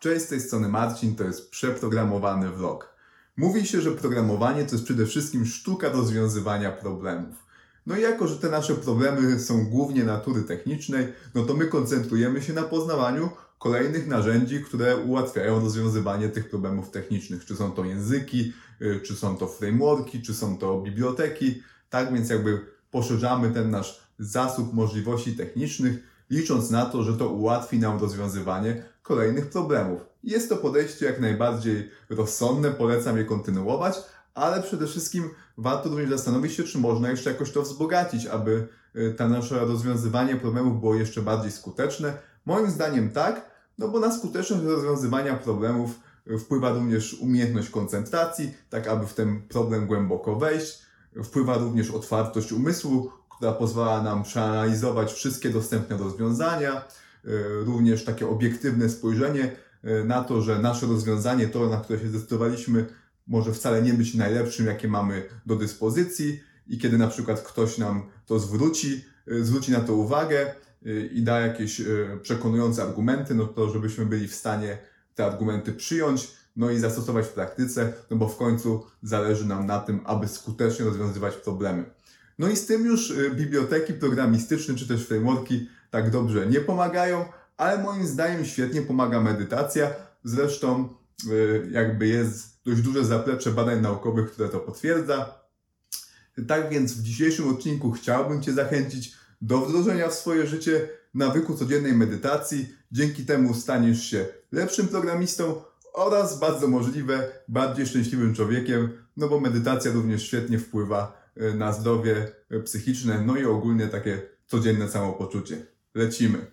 Cześć, z tej strony Marcin, to jest przeprogramowany vlog. Mówi się, że programowanie to jest przede wszystkim sztuka rozwiązywania problemów. No i jako, że te nasze problemy są głównie natury technicznej, no to my koncentrujemy się na poznawaniu kolejnych narzędzi, które ułatwiają rozwiązywanie tych problemów technicznych. Czy są to języki, y, czy są to frameworki, czy są to biblioteki. Tak więc jakby poszerzamy ten nasz zasób możliwości technicznych, licząc na to, że to ułatwi nam rozwiązywanie kolejnych problemów. Jest to podejście jak najbardziej rozsądne, polecam je kontynuować, ale przede wszystkim warto również zastanowić się, czy można jeszcze jakoś to wzbogacić, aby y, to nasze rozwiązywanie problemów było jeszcze bardziej skuteczne. Moim zdaniem tak, no bo na skuteczność rozwiązywania problemów y, wpływa również umiejętność koncentracji, tak aby w ten problem głęboko wejść. Wpływa również otwartość umysłu, która pozwala nam przeanalizować wszystkie dostępne rozwiązania, y, również takie obiektywne spojrzenie y, na to, że nasze rozwiązanie, to na które się zdecydowaliśmy, może wcale nie być najlepszym, jakie mamy do dyspozycji i kiedy na przykład ktoś nam to zwróci, y, zwróci na to uwagę i da jakieś przekonujące argumenty, no to żebyśmy byli w stanie te argumenty przyjąć, no i zastosować w praktyce, no bo w końcu zależy nam na tym, aby skutecznie rozwiązywać problemy. No i z tym już y, biblioteki programistyczne czy też frameworki tak dobrze nie pomagają, ale moim zdaniem świetnie pomaga medytacja. Zresztą y, jakby jest dość duże zaplecze badań naukowych, które to potwierdza. Tak więc w dzisiejszym odcinku chciałbym Cię zachęcić do wdrożenia w swoje życie nawyku codziennej medytacji. Dzięki temu staniesz się lepszym programistą oraz bardzo możliwe bardziej szczęśliwym człowiekiem, no bo medytacja również świetnie wpływa na zdrowie y, psychiczne, no i ogólnie takie codzienne samopoczucie. Lecimy.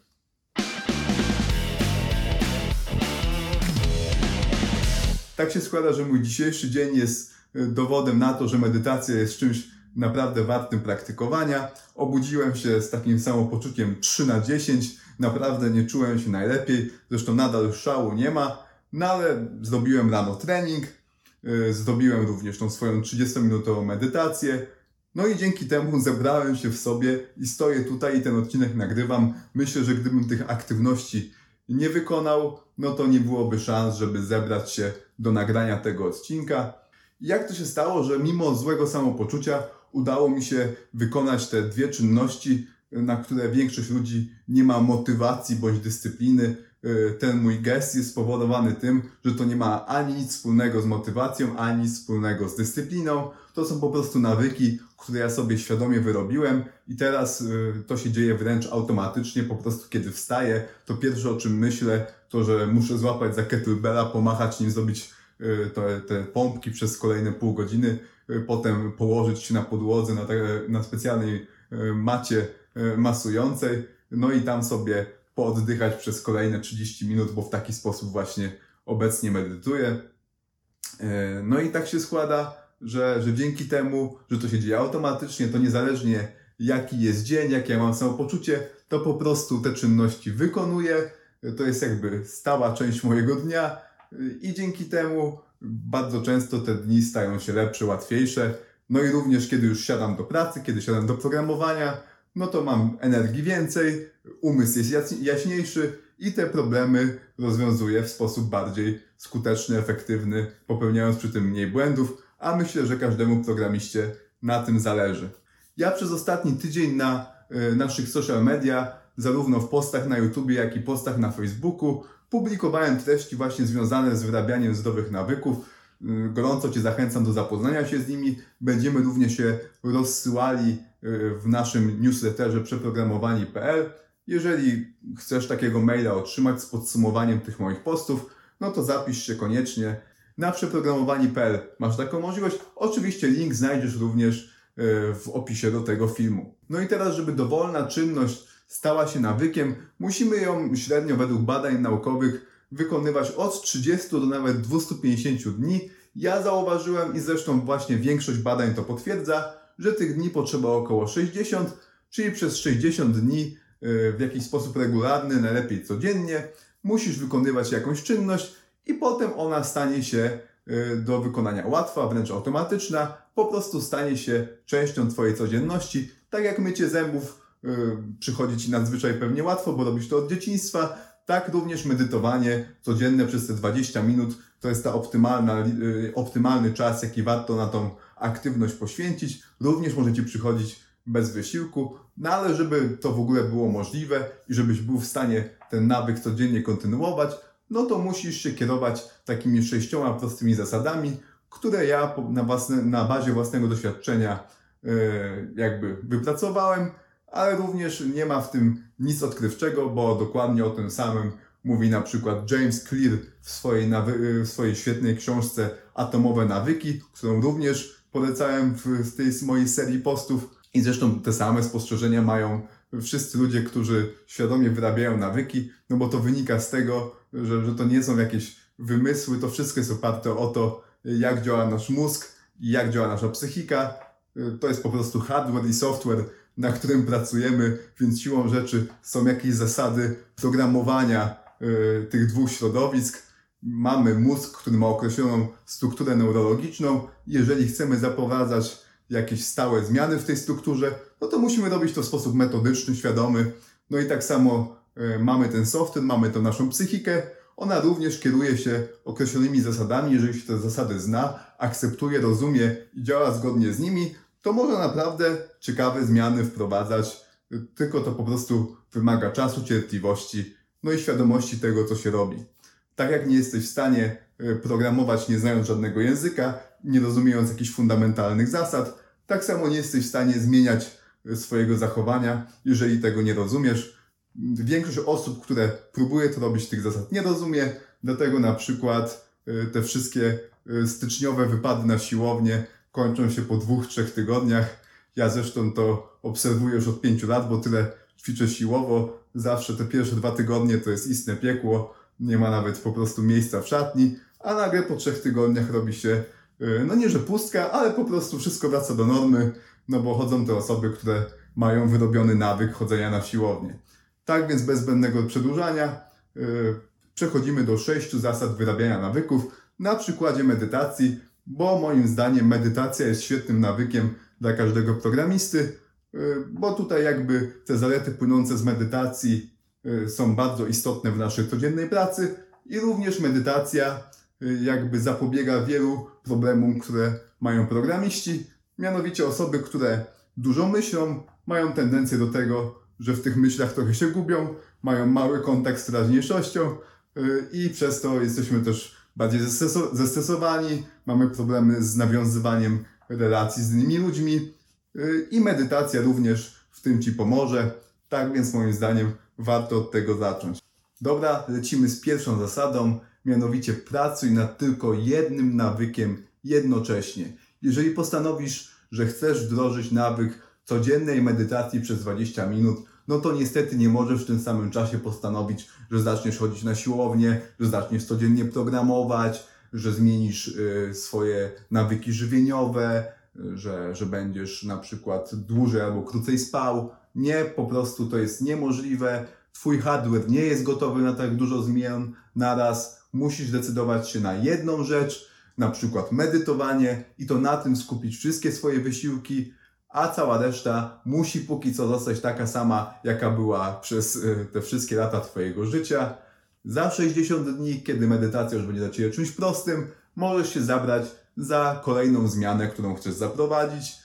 Tak się składa, że mój dzisiejszy dzień jest y, dowodem na to, że medytacja jest czymś naprawdę wartym praktykowania. Obudziłem się z takim samopoczuciem 3 na 10. Naprawdę nie czułem się najlepiej. Zresztą nadal szału nie ma. No ale zrobiłem rano trening. Zrobiłem również tą swoją 30-minutową medytację. No i dzięki temu zebrałem się w sobie i stoję tutaj i ten odcinek nagrywam. Myślę, że gdybym tych aktywności nie wykonał, no to nie byłoby szans, żeby zebrać się do nagrania tego odcinka. Jak to się stało, że mimo złego samopoczucia udało mi się wykonać te dwie czynności, na które większość ludzi nie ma motywacji bądź dyscypliny, ten mój gest jest spowodowany tym, że to nie ma ani nic wspólnego z motywacją, ani nic wspólnego z dyscypliną. To są po prostu nawyki, które ja sobie świadomie wyrobiłem i teraz y, to się dzieje wręcz automatycznie. Po prostu kiedy wstaję, to pierwsze o czym myślę, to że muszę złapać za kettlebella, pomachać nim, zrobić y, te, te pompki przez kolejne pół godziny, potem położyć się na podłodze na, na specjalnej macie masującej, no i tam sobie pooddychać przez kolejne 30 minut, bo w taki sposób właśnie obecnie medytuję. E, no i tak się składa, że, że dzięki temu, że to się dzieje automatycznie, to niezależnie jaki jest dzień, jakie ja mam samopoczucie, to po prostu te czynności wykonuję. To jest jakby stała część mojego dnia i dzięki temu bardzo często te dni stają się lepsze, łatwiejsze. No i również kiedy już siadam do pracy, kiedy siadam do programowania, no to mam energii więcej, umysł jest jaśniejszy i te problemy rozwiązuję w sposób bardziej skuteczny, efektywny, popełniając przy tym mniej błędów, a myślę, że każdemu programiście na tym zależy. Ja przez ostatni tydzień na y, naszych social media, zarówno w postach na YouTube, jak i postach na Facebooku, publikowałem treści właśnie związane z wyrabianiem zdrowych nawyków. Y, gorąco Cię zachęcam do zapoznania się z nimi. Będziemy również się rozsyłali w naszym newsletterze przeprogramowani.pl. Jeżeli chcesz takiego maila otrzymać z podsumowaniem tych moich postów, no to zapisz się koniecznie na przeprogramowani.pl. Masz taką możliwość. Oczywiście link znajdziesz również e, w opisie do tego filmu. No i teraz, żeby dowolna czynność stała się nawykiem, musimy ją średnio według badań naukowych wykonywać od 30 do nawet 250 dni. Ja zauważyłem i zresztą właśnie większość badań to potwierdza, że tych dni potrzeba około 60, czyli przez 60 dni y, w jakiś sposób regularny, najlepiej codziennie, musisz wykonywać jakąś czynność i potem ona stanie się y, do wykonania. Łatwa, wręcz automatyczna, po prostu stanie się częścią Twojej codzienności, tak jak mycie zębów y, przychodzi Ci nadzwyczaj pewnie łatwo, bo robisz to od dzieciństwa, tak również medytowanie codzienne przez te 20 minut to jest ta optymalna, y, optymalny czas, jaki warto na tą aktywność poświęcić. Również możecie przychodzić bez wysiłku, no ale żeby to w ogóle było możliwe i żebyś był w stanie ten nawyk codziennie kontynuować, no to musisz się kierować takimi sześcioma prostymi zasadami, które ja na, własne, na bazie własnego doświadczenia e, jakby wypracowałem, ale również nie ma w tym nic odkrywczego, bo dokładnie o tym samym mówi na przykład James Clear w swojej, w swojej świetnej książce Atomowe Nawyki, którą również polecałem w, w tej mojej serii postów. I zresztą te same spostrzeżenia mają wszyscy ludzie, którzy świadomie wyrabiają nawyki, no bo to wynika z tego, że, że to nie są jakieś wymysły, to wszystko jest oparte o to, jak działa nasz mózg i jak działa nasza psychika. To jest po prostu hardware i software, na którym pracujemy, więc siłą rzeczy są jakieś zasady programowania y, tych dwóch środowisk. Mamy mózg, który ma określoną strukturę neurologiczną. Jeżeli chcemy zaprowadzać jakieś stałe zmiany w tej strukturze, no to musimy robić to w sposób metodyczny, świadomy. No i tak samo y, mamy ten software, mamy tą naszą psychikę. Ona również kieruje się określonymi zasadami. Jeżeli się te zasady zna, akceptuje, rozumie i działa zgodnie z nimi, to może naprawdę ciekawe zmiany wprowadzać. Tylko to po prostu wymaga czasu, cierpliwości, no i świadomości tego, co się robi. Tak jak nie jesteś w stanie y, programować nie znając żadnego języka, nie rozumiejąc jakichś fundamentalnych zasad, tak samo nie jesteś w stanie zmieniać y, swojego zachowania, jeżeli tego nie rozumiesz. Większość osób, które próbuje to robić, tych zasad nie rozumie, dlatego na przykład y, te wszystkie styczniowe wypady na siłownię kończą się po dwóch, trzech tygodniach. Ja zresztą to obserwuję już od pięciu lat, bo tyle ćwiczę siłowo. Zawsze te pierwsze dwa tygodnie to jest istne piekło. Nie ma nawet po prostu miejsca w szatni, a nagle po trzech tygodniach robi się, y, no nie że pustka, ale po prostu wszystko wraca do normy, no bo chodzą te osoby, które mają wyrobiony nawyk chodzenia na siłownię. Tak więc bez zbędnego przedłużania y, przechodzimy do sześciu zasad wyrabiania nawyków na przykładzie medytacji, bo moim zdaniem medytacja jest świetnym nawykiem dla każdego programisty, y, bo tutaj jakby te zalety płynące z medytacji y, są bardzo istotne w naszej codziennej pracy i również medytacja y, jakby zapobiega wielu problemom, które mają programiści, mianowicie osoby, które dużo myślą, mają tendencję do tego, że w tych myślach trochę się gubią, mają mały kontakt z teraźniejszością i przez to jesteśmy też bardziej zestreso- zestresowani, mamy problemy z nawiązywaniem relacji z innymi ludźmi y, i medytacja również w tym Ci pomoże. Tak więc moim zdaniem warto od tego zacząć. Dobra, lecimy z pierwszą zasadą, mianowicie pracuj nad tylko jednym nawykiem jednocześnie. Jeżeli postanowisz, że chcesz wdrożyć nawyk codziennej medytacji przez 20 minut, no to niestety nie możesz w tym samym czasie postanowić, że zaczniesz chodzić na siłownię, że zaczniesz codziennie programować, że zmienisz y, swoje nawyki żywieniowe, że, że będziesz na przykład dłużej albo krócej spał. Nie, po prostu to jest niemożliwe. Twój hardware nie jest gotowy na tak dużo zmian naraz. Musisz decydować się na jedną rzecz, na przykład medytowanie i to na tym skupić wszystkie swoje wysiłki, a cała reszta musi póki co zostać taka sama, jaka była przez y, te wszystkie lata Twojego życia. Za 60 dni, kiedy medytacja już będzie dla Ciebie czymś prostym, możesz się zabrać za kolejną zmianę, którą chcesz zaprowadzić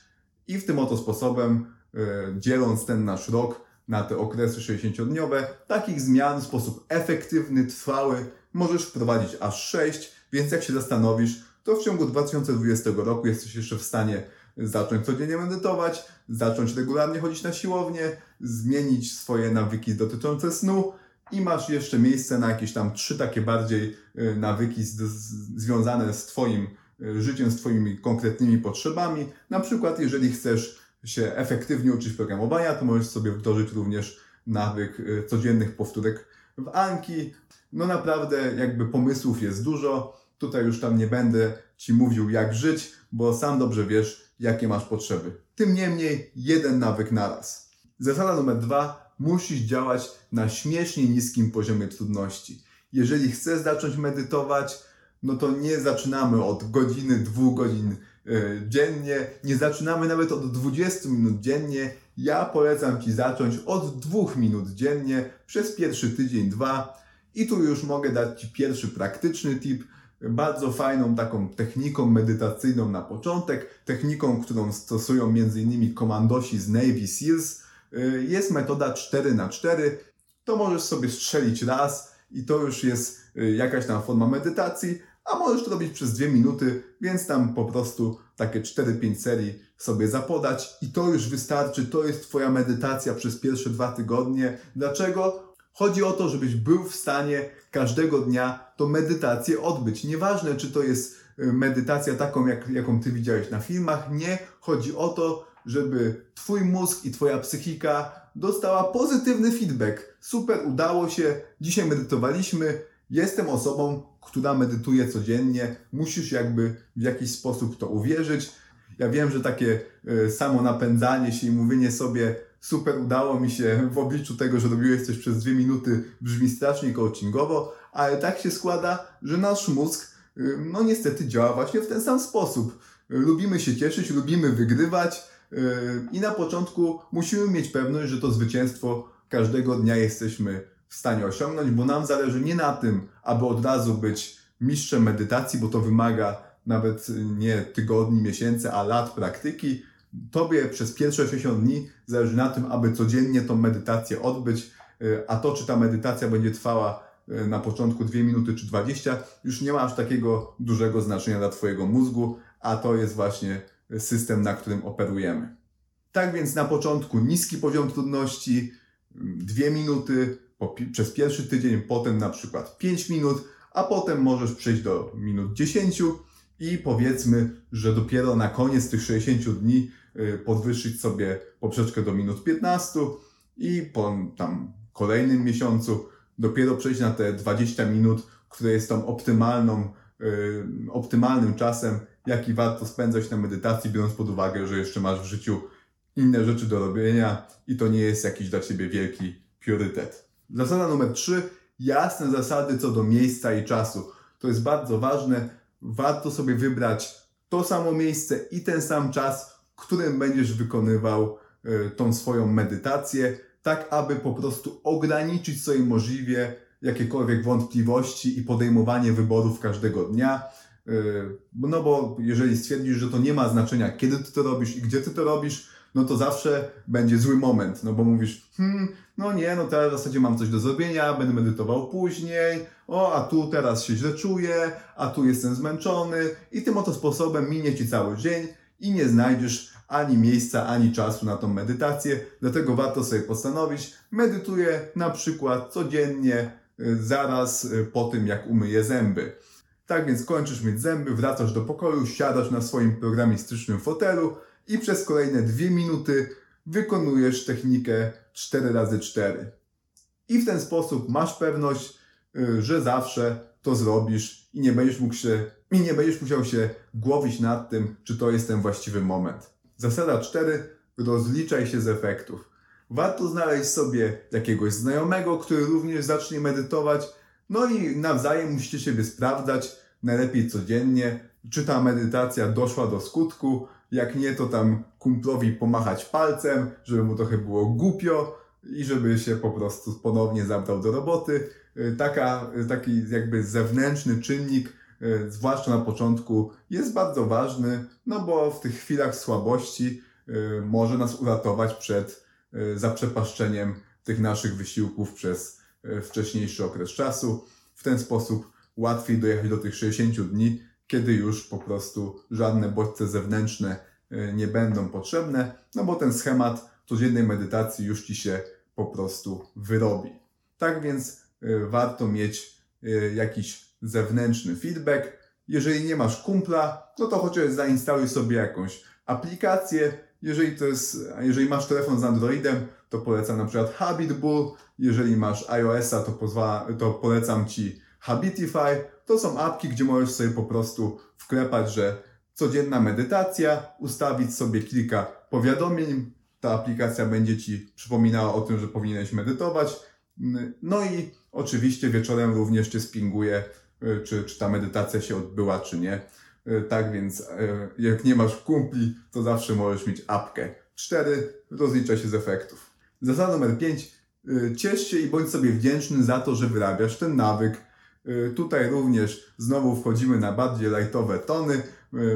i w tym oto sposobem, y, dzieląc ten nasz rok na te okresy 60-dniowe, takich zmian w sposób efektywny, trwały możesz wprowadzić aż 6, więc jak się zastanowisz, to w ciągu 2020 roku jesteś jeszcze w stanie zacząć codziennie medytować, zacząć regularnie chodzić na siłownię, zmienić swoje nawyki dotyczące snu i masz jeszcze miejsce na jakieś tam trzy takie bardziej y, nawyki z, z, związane z Twoim y, życiem, z Twoimi konkretnymi potrzebami. Na przykład, jeżeli chcesz się efektywnie uczyć programowania, to możesz sobie wdrożyć również nawyk y, codziennych powtórek w Anki. No naprawdę, jakby pomysłów jest dużo. Tutaj już tam nie będę Ci mówił, jak żyć, bo sam dobrze wiesz, jakie masz potrzeby. Tym niemniej, jeden nawyk naraz. Zasada numer dwa. Musisz działać na śmiesznie niskim poziomie trudności. Jeżeli chcesz zacząć medytować, no to nie zaczynamy od godziny, dwóch godzin yy, dziennie, nie zaczynamy nawet od 20 minut dziennie. Ja polecam Ci zacząć od dwóch minut dziennie przez pierwszy tydzień, dwa. I tu już mogę dać Ci pierwszy praktyczny tip, bardzo fajną taką techniką medytacyjną na początek, techniką, którą stosują m.in. komandosi z Navy SEALs, y, jest metoda 4 na 4 To możesz sobie strzelić raz i to już jest y, jakaś tam forma medytacji, a możesz to robić przez 2 minuty, więc tam po prostu takie 4-5 serii sobie zapodać i to już wystarczy. To jest Twoja medytacja przez pierwsze dwa tygodnie. Dlaczego? Chodzi o to, żebyś był w stanie każdego dnia tą medytację odbyć. Nieważne, czy to jest y, medytacja taką, jak, jaką ty widziałeś na filmach. Nie. Chodzi o to, żeby twój mózg i twoja psychika dostała pozytywny feedback. Super, udało się. Dzisiaj medytowaliśmy. Jestem osobą, która medytuje codziennie. Musisz jakby w jakiś sposób to uwierzyć. Ja wiem, że takie y, samo napędzanie się i mówienie sobie super udało mi się w obliczu tego, że robiłeś coś przez dwie minuty, brzmi strasznie coachingowo, ale tak się składa, że nasz mózg, y, no niestety działa właśnie w ten sam sposób. Lubimy się cieszyć, lubimy wygrywać y, i na początku musimy mieć pewność, że to zwycięstwo każdego dnia jesteśmy w stanie osiągnąć, bo nam zależy nie na tym, aby od razu być mistrzem medytacji, bo to wymaga nawet nie tygodni, miesięcy, a lat praktyki, Tobie przez pierwsze 60 dni zależy na tym, aby codziennie tą medytację odbyć, y, a to, czy ta medytacja będzie trwała y, na początku 2 minuty czy 20, już nie ma aż takiego dużego znaczenia dla Twojego mózgu, a to jest właśnie system, na którym operujemy. Tak więc na początku niski poziom trudności, 2 minuty po, przez pierwszy tydzień, potem na przykład 5 minut, a potem możesz przejść do minut 10 i powiedzmy, że dopiero na koniec tych 60 dni Y, podwyższyć sobie poprzeczkę do minut 15 i po tam kolejnym miesiącu dopiero przejść na te 20 minut, które jest tą optymalną, yy, optymalnym czasem, jaki warto spędzać na medytacji, biorąc pod uwagę, że jeszcze masz w życiu inne rzeczy do robienia i to nie jest jakiś dla Ciebie wielki priorytet. Zasada numer 3. Jasne zasady co do miejsca i czasu. To jest bardzo ważne. Warto sobie wybrać to samo miejsce i ten sam czas, którym będziesz wykonywał e, tą swoją medytację, tak aby po prostu ograniczyć sobie możliwie jakiekolwiek wątpliwości i podejmowanie wyborów każdego dnia. E, no bo jeżeli stwierdzisz, że to nie ma znaczenia, kiedy ty to robisz i gdzie ty to robisz, no to zawsze będzie zły moment, no bo mówisz, hmm, no nie, no teraz w zasadzie mam coś do zrobienia, będę medytował później, o, a tu teraz się źle czuję, a tu jestem zmęczony i tym oto sposobem minie Ci cały dzień i nie znajdziesz ani miejsca, ani czasu na tą medytację. Dlatego warto sobie postanowić, medytuję na przykład codziennie, y, zaraz y, po tym, jak umyję zęby. Tak więc kończysz mieć zęby, wracasz do pokoju, siadasz na swoim programistycznym fotelu i przez kolejne dwie minuty wykonujesz technikę 4x4. I w ten sposób masz pewność, y, że zawsze to zrobisz i nie będziesz mógł się i nie będziesz musiał się głowić nad tym, czy to jest ten właściwy moment. Zasada 4. Rozliczaj się z efektów. Warto znaleźć sobie jakiegoś znajomego, który również zacznie medytować, no i nawzajem musicie siebie sprawdzać, najlepiej codziennie, czy ta medytacja doszła do skutku, jak nie, to tam kumplowi pomachać palcem, żeby mu trochę było głupio i żeby się po prostu ponownie zabrał do roboty. Taka, taki jakby zewnętrzny czynnik zwłaszcza na początku, jest bardzo ważny, no bo w tych chwilach słabości e, może nas uratować przed e, zaprzepaszczeniem tych naszych wysiłków przez wcześniejszy okres czasu. W ten sposób łatwiej dojechać do tych 60 dni, kiedy już po prostu żadne bodźce zewnętrzne nie będą potrzebne, no bo ten schemat codziennej medytacji już Ci się po prostu wyrobi. Tak więc warto mieć jakiś zewnętrzny feedback. Jeżeli nie masz kumpla, no to chociaż zainstaluj sobie jakąś aplikację. Jeżeli, to jest, jeżeli masz telefon z Androidem, to polecam na przykład Habitbull. Jeżeli masz iOS-a, to, pozwala, to polecam Ci Habitify. To są apki, gdzie możesz sobie po prostu wklepać, że codzienna medytacja, ustawić sobie kilka powiadomień. Ta aplikacja będzie Ci przypominała o tym, że powinieneś medytować. No i oczywiście wieczorem również Cię spinguje czy, czy ta medytacja się odbyła, czy nie. E, tak więc, e, jak nie masz kumpli, to zawsze możesz mieć apkę. 4. Rozlicza się z efektów. Zasada numer 5. y, ciesz się i bądź sobie wdzięczny za to, że wyrabiasz ten nawyk. Tutaj również znowu wchodzimy na bardziej lightowe tony.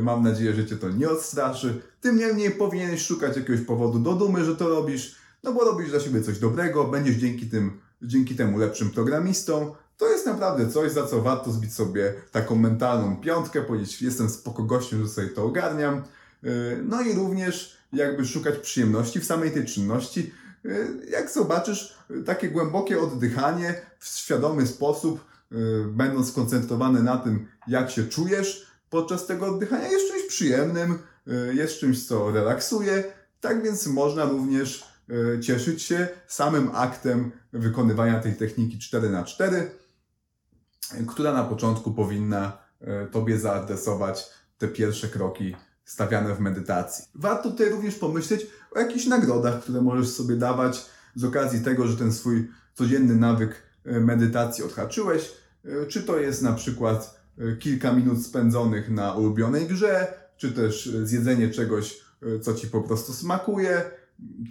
Mam nadzieję, że Cię to nie odstraszy. Tym niemniej powinieneś szukać jakiegoś powodu do dumy, że to robisz, no bo robisz dla siebie coś dobrego, będziesz dzięki, tym, dzięki temu lepszym programistą. To jest naprawdę coś, za co warto zbić sobie taką mentalną piątkę, powiedzieć, jestem spoko gościem, że sobie to ogarniam. Y, No i również jakby szukać przyjemności w samej tej czynności. Y, Jak zobaczysz, takie głębokie oddychanie w świadomy sposób, y, będąc skoncentrowany na tym, jak się czujesz podczas tego oddychania, jest czymś przyjemnym, jest czymś, co relaksuje. Tak więc można również cieszyć się samym aktem wykonywania tej techniki 4x4, y, która na początku powinna y, Tobie zaadresować te pierwsze kroki stawiane w medytacji. Warto tutaj również pomyśleć o jakichś nagrodach, które możesz sobie dawać z okazji tego, że ten swój codzienny nawyk e, medytacji odhaczyłeś. E, Czy to jest na przykład e, kilka minut spędzonych na ulubionej grze, czy też e, zjedzenie czegoś, e, co ci po prostu smakuje,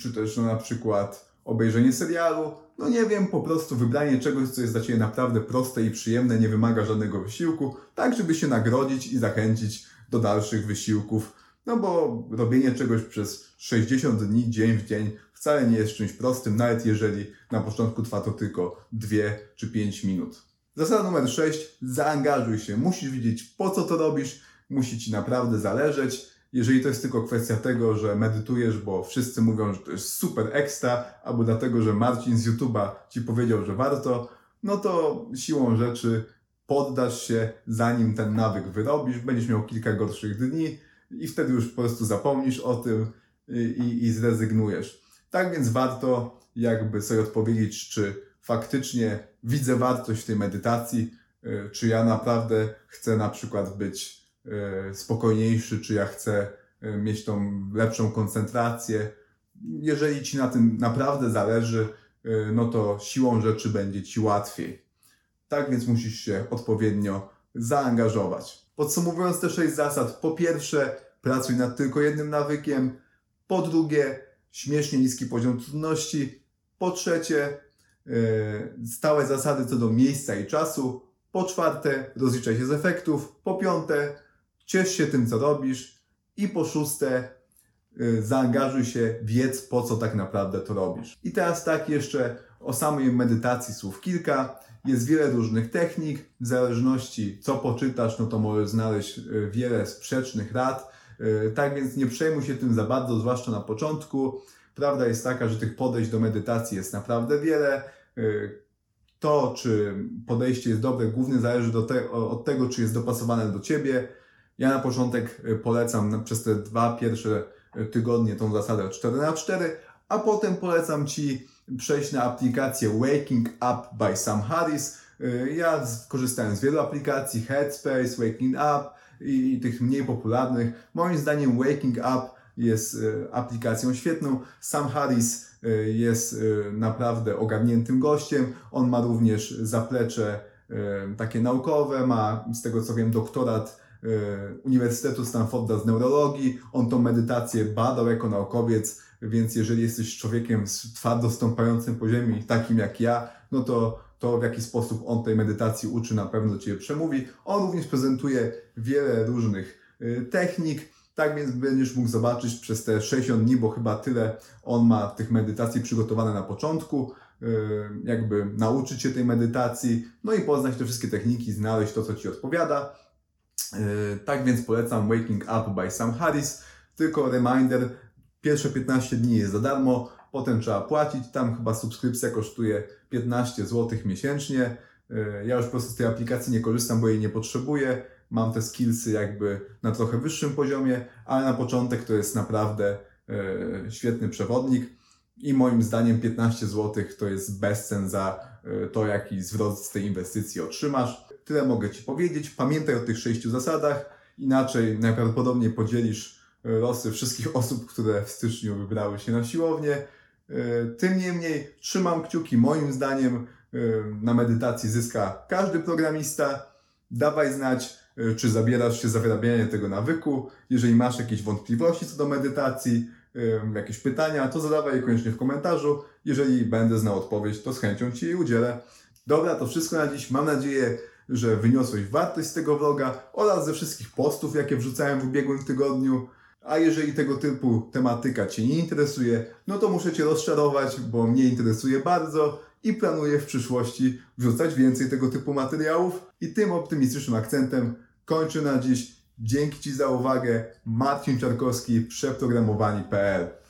czy też no, na przykład obejrzenie serialu. No nie wiem, po prostu wybranie czegoś, co jest dla Ciebie naprawdę proste i przyjemne, nie wymaga żadnego wysiłku, tak żeby się nagrodzić i zachęcić do dalszych wysiłków. No bo robienie czegoś przez 60 dni, dzień w dzień, wcale nie jest czymś prostym, nawet jeżeli na początku trwa to tylko 2 czy 5 minut. Zasada numer 6. Zaangażuj się. Musisz wiedzieć, po co to robisz, musi Ci naprawdę zależeć. Jeżeli to jest tylko kwestia tego, że medytujesz, bo wszyscy mówią, że to jest super ekstra, albo dlatego, że Marcin z YouTube'a Ci powiedział, że warto, no to siłą rzeczy poddasz się, zanim ten nawyk wyrobisz, będziesz miał kilka gorszych dni i wtedy już po prostu zapomnisz o tym i, i, zrezygnujesz. Tak więc warto jakby sobie odpowiedzieć, czy faktycznie widzę wartość tej medytacji, y, czy ja naprawdę chcę na przykład być spokojniejszy, czy ja chcę y, mieć tą lepszą koncentrację. Jeżeli Ci na tym naprawdę zależy, y, no to siłą rzeczy będzie Ci łatwiej. Tak więc musisz się odpowiednio zaangażować. Podsumowując te sześć zasad, po pierwsze, pracuj nad tylko jednym nawykiem. Po drugie, śmiesznie niski poziom trudności. Po trzecie, stałe zasady co do miejsca i czasu. Po czwarte, rozliczaj się z efektów. Po piąte, ciesz się tym, co robisz. I po szóste, yy, zaangażuj się, wiedz po co tak naprawdę to robisz. I teraz tak jeszcze o samej medytacji słów kilka. Jest wiele różnych technik, w zależności co poczytasz, no to możesz znaleźć y, wiele sprzecznych rad. Y, Tak więc nie przejmuj się tym za bardzo, zwłaszcza na początku. Prawda jest taka, że tych podejść do medytacji jest naprawdę wiele. Y, To, czy podejście jest dobre, głównie zależy te, od tego, czy jest dopasowane do Ciebie. Ja na początek y, polecam przez te dwa pierwsze y, tygodnie tą zasadę 4 na 4 a potem polecam Ci przejść na aplikację Waking Up by Sam Harris. Y, Ja korzystałem z wielu aplikacji, Headspace, Waking Up i, tych mniej popularnych. Moim zdaniem Waking Up jest aplikacją świetną. Sam Harris jest naprawdę ogarniętym gościem. On ma również zaplecze takie naukowe, ma z tego co wiem doktorat Uniwersytetu Stanforda z neurologii. On tą medytację badał jako naukowiec, więc jeżeli jesteś człowiekiem twardo stąpającym po ziemi, takim jak ja, no to to w jaki sposób on tej medytacji uczy na pewno Ciebie przemówi. On również prezentuje wiele różnych y, technik, tak więc będziesz mógł zobaczyć przez te 60 dni, bo chyba tyle on ma tych medytacji przygotowane na początku, y, jakby nauczyć się tej medytacji, no i poznać te wszystkie techniki, znaleźć to, co Ci odpowiada. Y, Tak więc polecam Waking Up by Sam Harris. Tylko reminder, pierwsze 15 dni jest za darmo, potem trzeba płacić. Tam chyba subskrypcja kosztuje 15 zł miesięcznie. Y, Ja już po prostu z tej aplikacji nie korzystam, bo jej nie potrzebuję. Mam te skillsy jakby na trochę wyższym poziomie, ale na początek to jest naprawdę y, świetny przewodnik. I moim zdaniem 15 zł to jest bezcen za to, jaki zwrot z tej inwestycji otrzymasz. Tyle mogę Ci powiedzieć. Pamiętaj o tych sześciu zasadach, inaczej najprawdopodobniej podzielisz y, losy wszystkich osób, które w styczniu wybrały się na siłownię. Y, Tym niemniej trzymam kciuki. Moim zdaniem y, na medytacji zyska każdy programista. Dawaj znać, czy zabierasz się za wyrabianie tego nawyku. Jeżeli masz jakieś wątpliwości co do medytacji, jakieś pytania, to zadawaj je koniecznie w komentarzu. Jeżeli będę znał odpowiedź, to z chęcią Ci jej udzielę. Dobra, to wszystko na dziś. Mam nadzieję, że wyniosłeś wartość z tego vloga oraz ze wszystkich postów, jakie wrzucałem w ubiegłym tygodniu. A jeżeli tego typu tematyka Cię nie interesuje, no to muszę Cię rozczarować, bo mnie interesuje bardzo i planuję w przyszłości wrzucać więcej tego typu materiałów. I tym optymistycznym akcentem kończę na dziś. Dzięki Ci za uwagę. Marcin Czarkowski, przeprogramowani.pl